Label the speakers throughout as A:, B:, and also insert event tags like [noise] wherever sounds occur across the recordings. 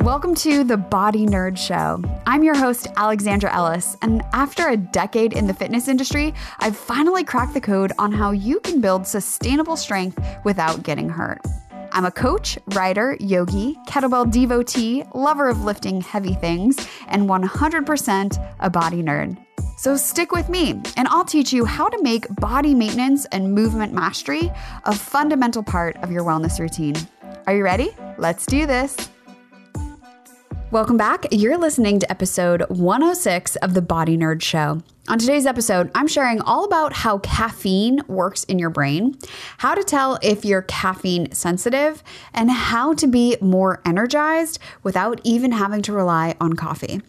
A: Welcome to the Body Nerd Show. I'm your host, Alexandra Ellis, and after a decade in the fitness industry, I've finally cracked the code on how you can build sustainable strength without getting hurt. I'm a coach, writer, yogi, kettlebell devotee, lover of lifting heavy things, and 100% a body nerd. So stick with me, and I'll teach you how to make body maintenance and movement mastery a fundamental part of your wellness routine. Are you ready? Let's do this. Welcome back. You're listening to episode 106 of the Body Nerd Show. On today's episode, I'm sharing all about how caffeine works in your brain, how to tell if you're caffeine sensitive, and how to be more energized without even having to rely on coffee.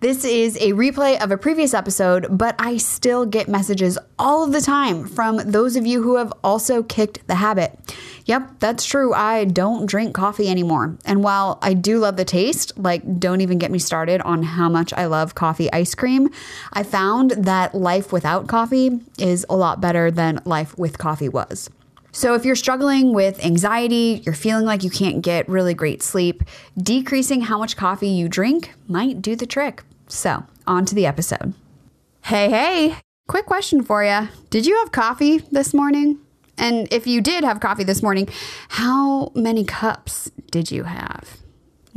A: This is a replay of a previous episode, but I still get messages all of the time from those of you who have also kicked the habit. Yep, that's true. I don't drink coffee anymore. And while I do love the taste, like, don't even get me started on how much I love coffee ice cream, I found that life without coffee is a lot better than life with coffee was. So, if you're struggling with anxiety, you're feeling like you can't get really great sleep, decreasing how much coffee you drink might do the trick. So, on to the episode. Hey, hey, quick question for you. Did you have coffee this morning? And if you did have coffee this morning, how many cups did you have?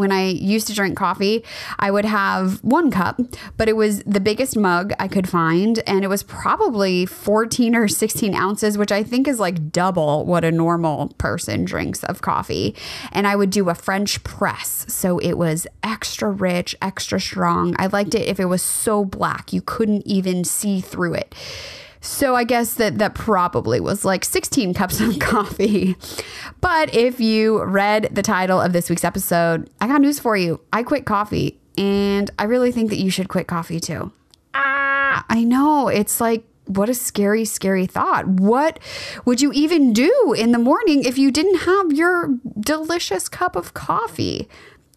A: When I used to drink coffee, I would have one cup, but it was the biggest mug I could find. And it was probably 14 or 16 ounces, which I think is like double what a normal person drinks of coffee. And I would do a French press. So it was extra rich, extra strong. I liked it if it was so black, you couldn't even see through it. So I guess that that probably was like 16 cups of [laughs] coffee. But if you read the title of this week's episode, I got news for you. I quit coffee and I really think that you should quit coffee too. Ah, I know. It's like what a scary, scary thought. What would you even do in the morning if you didn't have your delicious cup of coffee?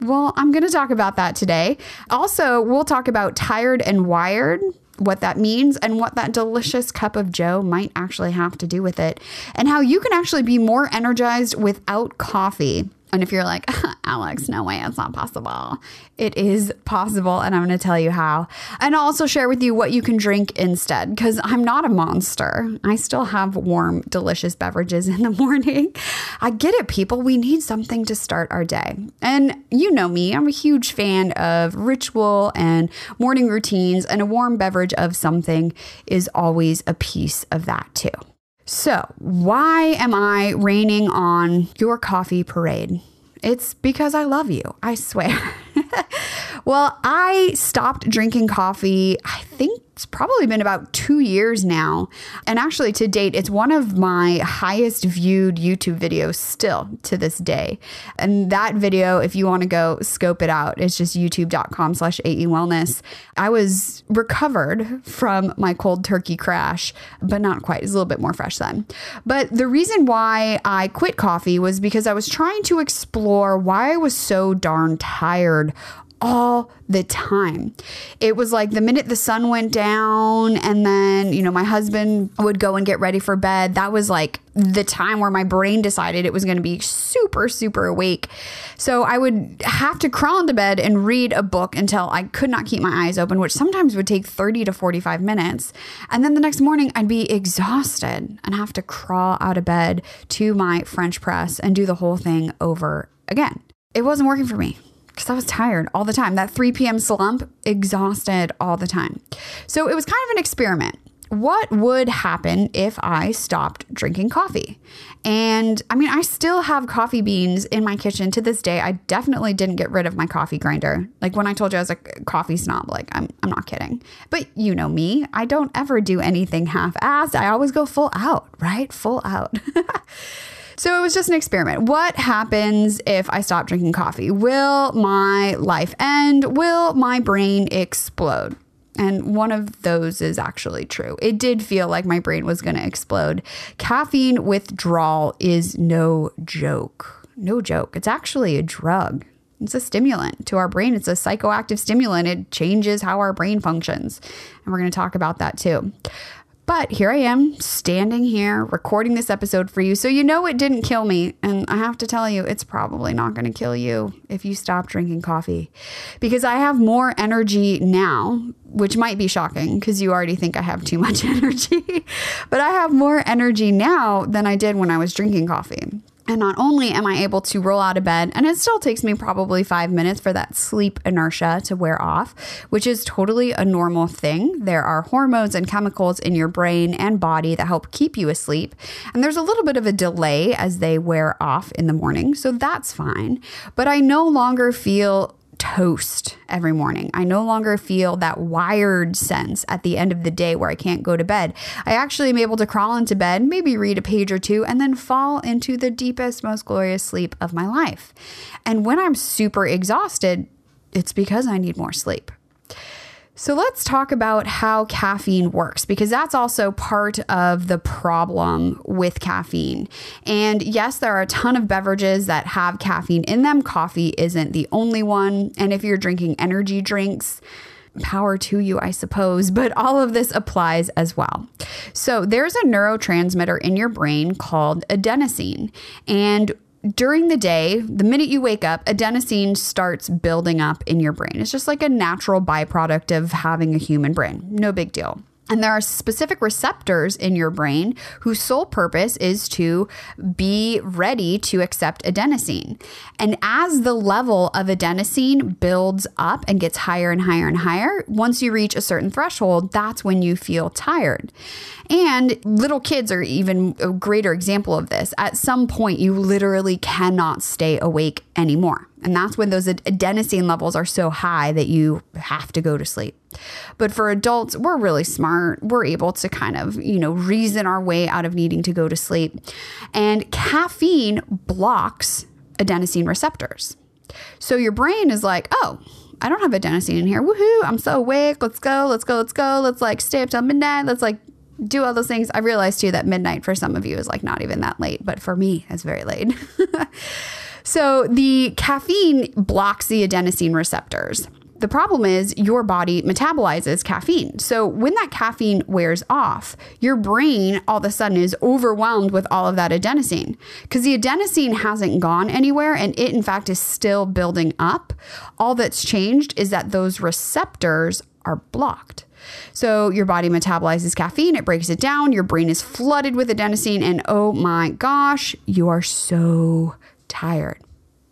A: Well, I'm going to talk about that today. Also, we'll talk about tired and wired what that means and what that delicious cup of joe might actually have to do with it. And how you can actually be more energized without coffee and if you're like, [laughs] Alex, no way, it's not possible. It is possible, and I'm going to tell you how. And I'll also share with you what you can drink instead, because I'm not a monster. I still have warm, delicious beverages [laughs] in the morning. I get it, people. We need something to start our day. And you know me, I'm a huge fan of ritual and morning routines, and a warm beverage of something is always a piece of that, too. So, why am I raining on your coffee parade? It's because I love you, I swear. [laughs] well, I stopped drinking coffee, I think it's probably been about two years now. And actually, to date, it's one of my highest viewed YouTube videos still to this day. And that video, if you want to go scope it out, it's just youtube.com slash AE Wellness. I was recovered from my cold turkey crash, but not quite. It's a little bit more fresh then. But the reason why I quit coffee was because I was trying to explore why I was so darn tired all the time. It was like the minute the sun went down, and then, you know, my husband would go and get ready for bed. That was like the time where my brain decided it was going to be super, super awake. So I would have to crawl into bed and read a book until I could not keep my eyes open, which sometimes would take 30 to 45 minutes. And then the next morning, I'd be exhausted and have to crawl out of bed to my French press and do the whole thing over again. It wasn't working for me because I was tired all the time. That 3 p.m. slump, exhausted all the time. So it was kind of an experiment. What would happen if I stopped drinking coffee? And I mean, I still have coffee beans in my kitchen to this day. I definitely didn't get rid of my coffee grinder. Like when I told you I was a coffee snob, like I'm, I'm not kidding. But you know me, I don't ever do anything half assed. I always go full out, right? Full out. [laughs] So it was just an experiment. What happens if I stop drinking coffee? Will my life end? Will my brain explode? And one of those is actually true. It did feel like my brain was going to explode. Caffeine withdrawal is no joke. No joke. It's actually a drug. It's a stimulant to our brain. It's a psychoactive stimulant. It changes how our brain functions. And we're going to talk about that too. But here I am, standing here, recording this episode for you. So you know it didn't kill me. And I have to tell you, it's probably not going to kill you if you stop drinking coffee. Because I have more energy now, which might be shocking because you already think I have too much [laughs] energy. but I have more energy now than I did when I was drinking coffee. And not only am I able to roll out of bed, and it still takes me probably five minutes for that sleep inertia to wear off, which is totally a normal thing. There are hormones and chemicals in your brain and body that help keep you asleep. And there's a little bit of a delay as they wear off in the morning. So that's fine. But I no longer feel toast every morning. I no longer feel that wired sense at the end of the day where I can't go to bed. I actually am able to crawl into bed, maybe read a page or two, and then fall into the deepest, most glorious sleep of my life. And when I'm super exhausted, it's because I need more sleep. So let's talk about how caffeine works because that's also part of the problem with caffeine. And yes, there are a ton of beverages that have caffeine in them. Coffee isn't the only one. And if you're drinking energy drinks, power to you, I suppose, but all of this applies as well. So, there's a neurotransmitter in your brain called adenosine. And during the day, the minute you wake up, adenosine starts building up in your brain. It's just like a natural byproduct of having a human brain. No big deal. And there are specific receptors in your brain whose sole purpose is to be ready to accept adenosine. And as the level of adenosine builds up and gets higher and higher and higher, once you reach a certain threshold, that's when you feel tired. And little kids are even a greater example of this. At some point, you literally cannot stay awake anymore. And that's when those adenosine levels are so high that you have to go to sleep. But for adults, we're really smart. We're able to kind of, you know, reason our way out of needing to go to sleep. And caffeine blocks adenosine receptors. So your brain is like, oh, I don't have adenosine in here. Woohoo, I'm so awake. Let's go, let's go, let's go. Let's like stay up till midnight. Let's like do all those things. I realize too that midnight for some of you is like not even that late, but for me, it's very late. [laughs] so the caffeine blocks the adenosine receptors. The problem is your body metabolizes caffeine. So when that caffeine wears off, your brain all of a sudden is overwhelmed with all of that adenosine because the adenosine hasn't gone anywhere and it, in fact, is still building up. All that's changed is that those receptors are blocked. So your body metabolizes caffeine, it breaks it down, your brain is flooded with adenosine, and oh my gosh, you are so tired.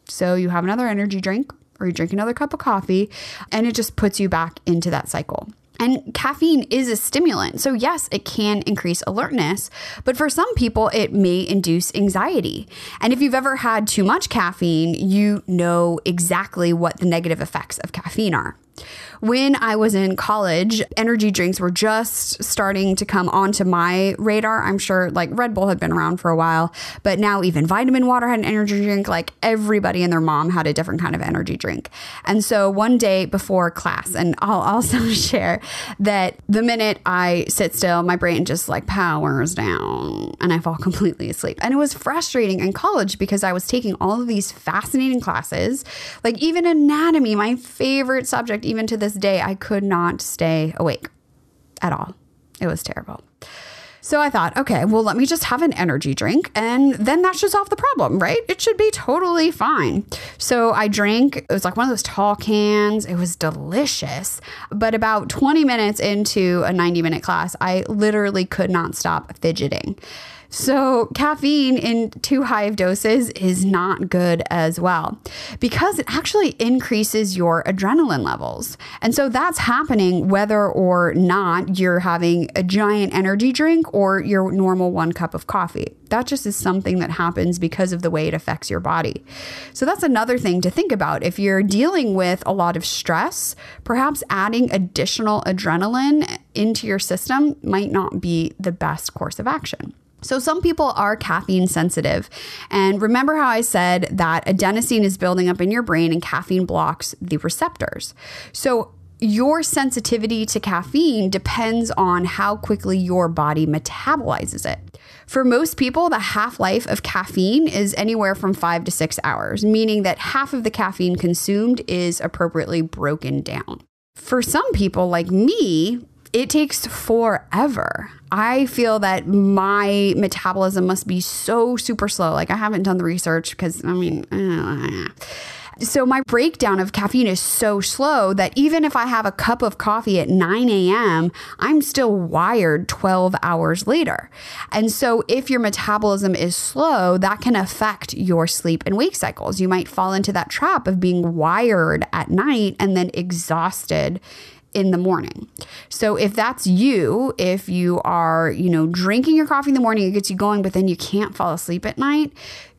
A: So you have another energy drink or you drink another cup of coffee, and it just puts you back into that cycle. And caffeine is a stimulant. So, yes, it can increase alertness, but for some people, it may induce anxiety. And if you've ever had too much caffeine, you know exactly what the negative effects of caffeine are. When I was in college, energy drinks were just starting to come onto my radar. I'm sure like Red Bull had been around for a while, but now even vitamin water had an energy drink. Like everybody and their mom had a different kind of energy drink. And so one day before class, and I'll [laughs] also share that the minute I sit still, my brain just like powers down and I fall [laughs] completely asleep. And it was frustrating in college because I was taking all of these fascinating classes, like even anatomy, my favorite subject, even to this this day, I could not stay awake at all. It was terrible. So I thought, okay, well, let me just have an energy drink and then that should solve the problem, right? It should be totally fine. So I drank, it was like one of those tall cans. It was delicious. But about 20 minutes into a 90 minute class, I literally could not stop fidgeting. So, caffeine in too high of doses is not good as well because it actually increases your adrenaline levels. And so that's happening whether or not you're having a giant energy drink or your normal one cup of coffee. That just is something that happens because of the way it affects your body. So, that's another thing to think about. If you're dealing with a lot of stress, perhaps adding additional adrenaline into your system might not be the best course of action. So, some people are caffeine sensitive. And remember how I said that adenosine is building up in your brain and caffeine blocks the receptors. So, your sensitivity to caffeine depends on how quickly your body metabolizes it. For most people, the half life of caffeine is anywhere from five to six hours, meaning that half of the caffeine consumed is appropriately broken down. For some people, like me, it takes forever. I feel that my metabolism must be so super slow. Like I haven't done the research because I mean, uh, so my breakdown of caffeine is so slow that even if I have a cup of coffee at 9 a.m., I'm still wired 12 hours later. And so if your metabolism is slow, that can affect your sleep and wake cycles. You might fall into that trap of being wired at night and then exhausted in the morning. So if that's you, if you are, you know, drinking your coffee in the morning, it gets you going, but then you can't fall asleep at night,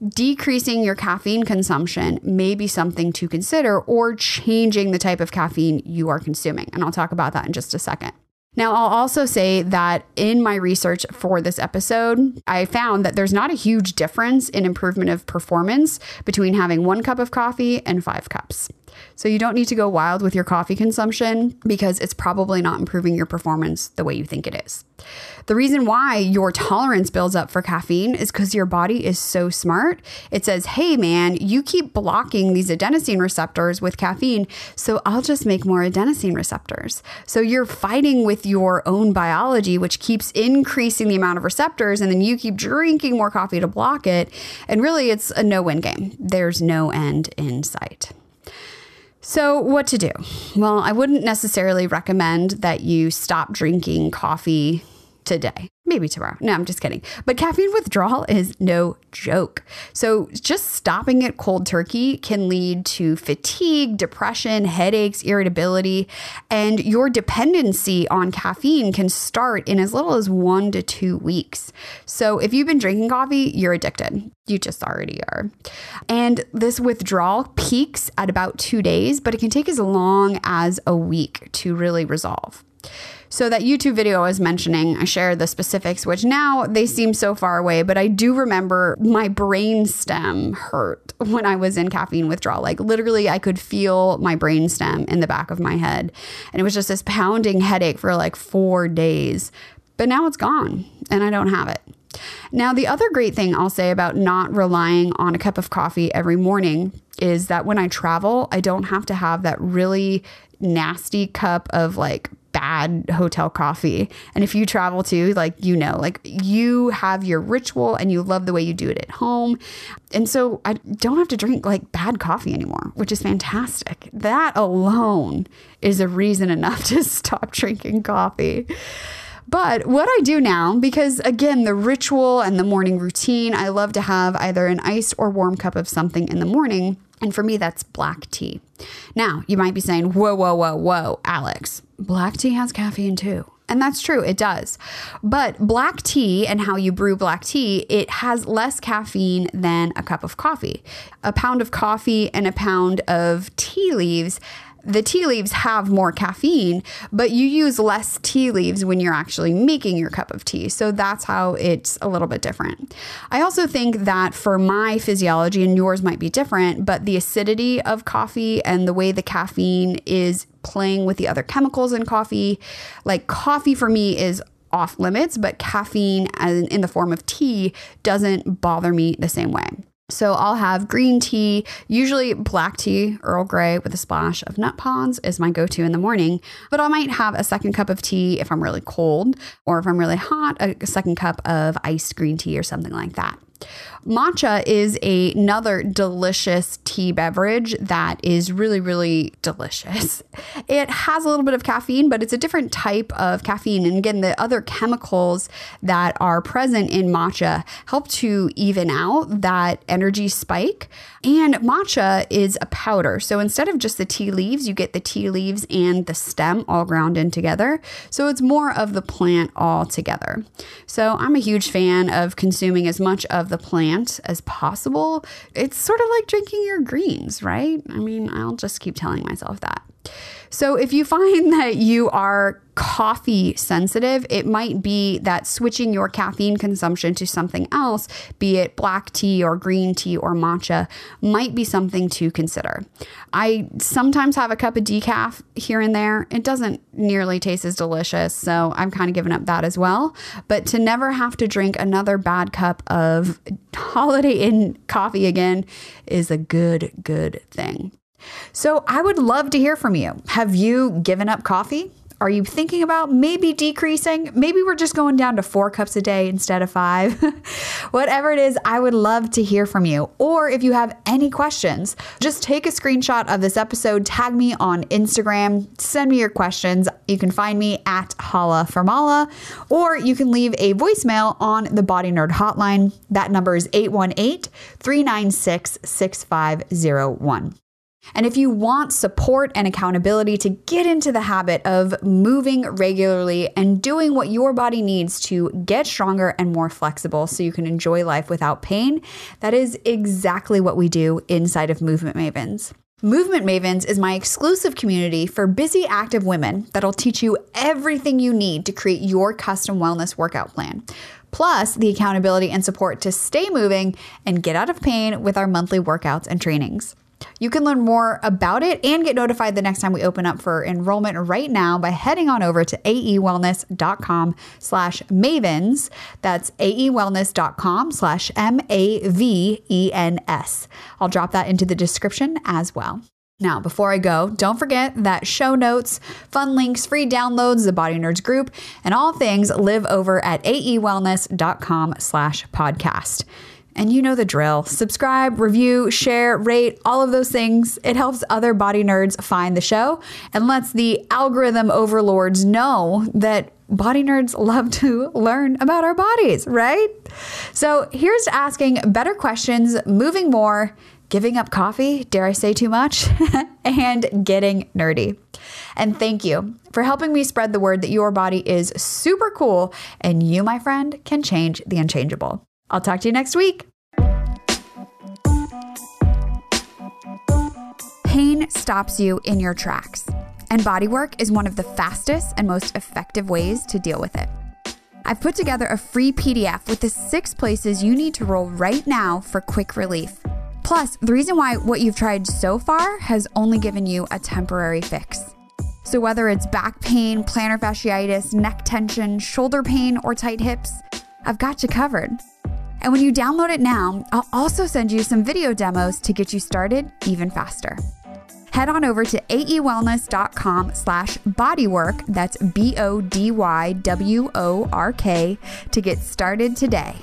A: decreasing your caffeine consumption may be something to consider or changing the type of caffeine you are consuming. And I'll talk about that in just a second. Now, I'll also say that in my research for this episode, I found that there's not a huge difference in improvement of performance between having one cup of coffee and five cups. So you don't need to go wild with your coffee consumption because it's probably not improving your performance the way you think it is. The reason why your tolerance builds up for caffeine is because your body is so smart. It says, hey, man, you keep blocking these adenosine receptors with caffeine, so I'll just make more adenosine receptors. So you're fighting with your own biology, which keeps increasing the amount of receptors, and then you keep drinking more coffee to block it. And really, it's a no win game. There's no end in sight. So, what to do? Well, I wouldn't necessarily recommend that you stop drinking coffee today maybe tomorrow. No, I'm just kidding. But caffeine withdrawal is no joke. So just stopping it cold turkey can lead to fatigue, depression, headaches, irritability, and your dependency on caffeine can start in as little as one to two weeks. So if you've been drinking coffee, you're addicted. You just already are. And this withdrawal peaks at about two days, but it can take as long as a week to really resolve. So that YouTube video I was mentioning, I shared the specifics, which now they seem so far away, but I do remember my brain stem hurt when I was in caffeine withdrawal. Like literally I could feel my brain stem in the back of my head. And it was just this pounding headache for like four days. But now it's gone and I don't have it. Now, the other great thing I'll say about not relying on a cup of coffee every morning is that when I travel, I don't have to have that really nasty cup of like bad hotel coffee. And if you travel to, like, you know, like you have your ritual and you love the way you do it at home. And so I don't have to drink like bad coffee anymore, which is fantastic. That alone is a reason enough [laughs] to stop drinking coffee. But what I do now, because again, the ritual and the morning routine, I love to have either an iced or warm cup of something in the morning. And for me, that's black tea. Now, you might be saying, whoa, whoa, whoa, whoa, Alex, black tea has caffeine too. And that's true, it does. But black tea and how you brew black tea, it has less caffeine than a cup of coffee. A pound of coffee and a pound of tea leaves the tea leaves have more caffeine, but you use less tea leaves when you're actually making your cup of tea. So that's how it's a little bit different. I also think that for my physiology, and yours might be different, but the acidity of coffee and the way the caffeine is playing with the other chemicals in coffee, like coffee for me is off limits, but caffeine in the form of tea doesn't bother me the same way. So I'll have green tea, usually black tea, Earl Grey with a splash of Nutpods is my go to in the morning. But I might have a second cup of tea if I'm really cold, or if I'm really hot, a second cup of iced green tea or something like that. Matcha is a, another delicious tea beverage that is really, really delicious. It has a little bit of caffeine, but it's a different type of caffeine. And again, the other chemicals that are present in matcha help to even out that energy spike. And matcha is a powder. So instead of just the tea leaves, you get the tea leaves and the stem all ground in together. So it's more of the plant all together. So I'm a huge fan of consuming as much of the plant as possible. It's sort of like drinking your greens, right? I mean, I'll just keep telling myself that. So if you find [laughs] that you are coffee sensitive, it might be that switching your caffeine consumption to something else, be it black tea or green tea or matcha, might be something to consider. I sometimes have a cup of decaf here and there. It doesn't nearly taste as delicious, so I'm kind of giving up that as well. But to never have to drink another bad cup of [laughs] Holiday Inn coffee again is a good, good thing. So I would love to hear from you. Have you given up coffee? Are you thinking about maybe decreasing? Maybe we're just going down to four cups a day instead of five. [laughs] Whatever it is, I would love to hear from you. Or if you have any questions, just take a screenshot of this episode, tag me on Instagram, send me your questions. You can find me at Holla Formala, or you can leave a voicemail on the Body Nerd hotline. That number is 818 396 6501. And if you want support and accountability to get into the habit of moving regularly and doing what your body needs to get stronger and more flexible so you can enjoy life without pain, that is exactly what we do inside of Movement Mavens. Movement Mavens is my exclusive community for busy, active women that'll teach you everything you need to create your custom wellness workout plan plus the accountability and support to stay moving and get out of pain with our monthly workouts and trainings. You can learn more about it and get notified the next time we open up for enrollment right now by heading on over to aewellness.com slash mavens. That's aewellness.com slash M-A-V-E-N-S. I'll drop that into the description as well. Now, before I go, don't forget that show notes, fun links, free downloads, the Body Nerds group, and all things live over at aewellness.com slash podcast. And you know the drill. Subscribe, review, share, rate, all of those things. It helps other body nerds find the show and lets the algorithm overlords know that body nerds love to learn about our bodies, right? So here's asking better questions, moving more, giving up coffee, dare I say too much, [laughs] and getting nerdy. And thank you for helping me spread the word that your body is super cool and you, my friend, can change the unchangeable. I'll talk to you next week. Pain stops you in your tracks, and bodywork is one of the fastest and most effective ways to deal with it. I've put together a free PDF with the six places you need to roll right now for quick relief. Plus, the reason why what you've tried so far has only given you a temporary fix. So, whether it's back pain, plantar fasciitis, neck tension, shoulder pain, or tight hips, I've got you covered. And when you download it now, I'll also send you some video demos to get you started even faster. Head on over to aewellness.com slash bodywork, that's B-O-D-Y-W-O-R-K, to get started today.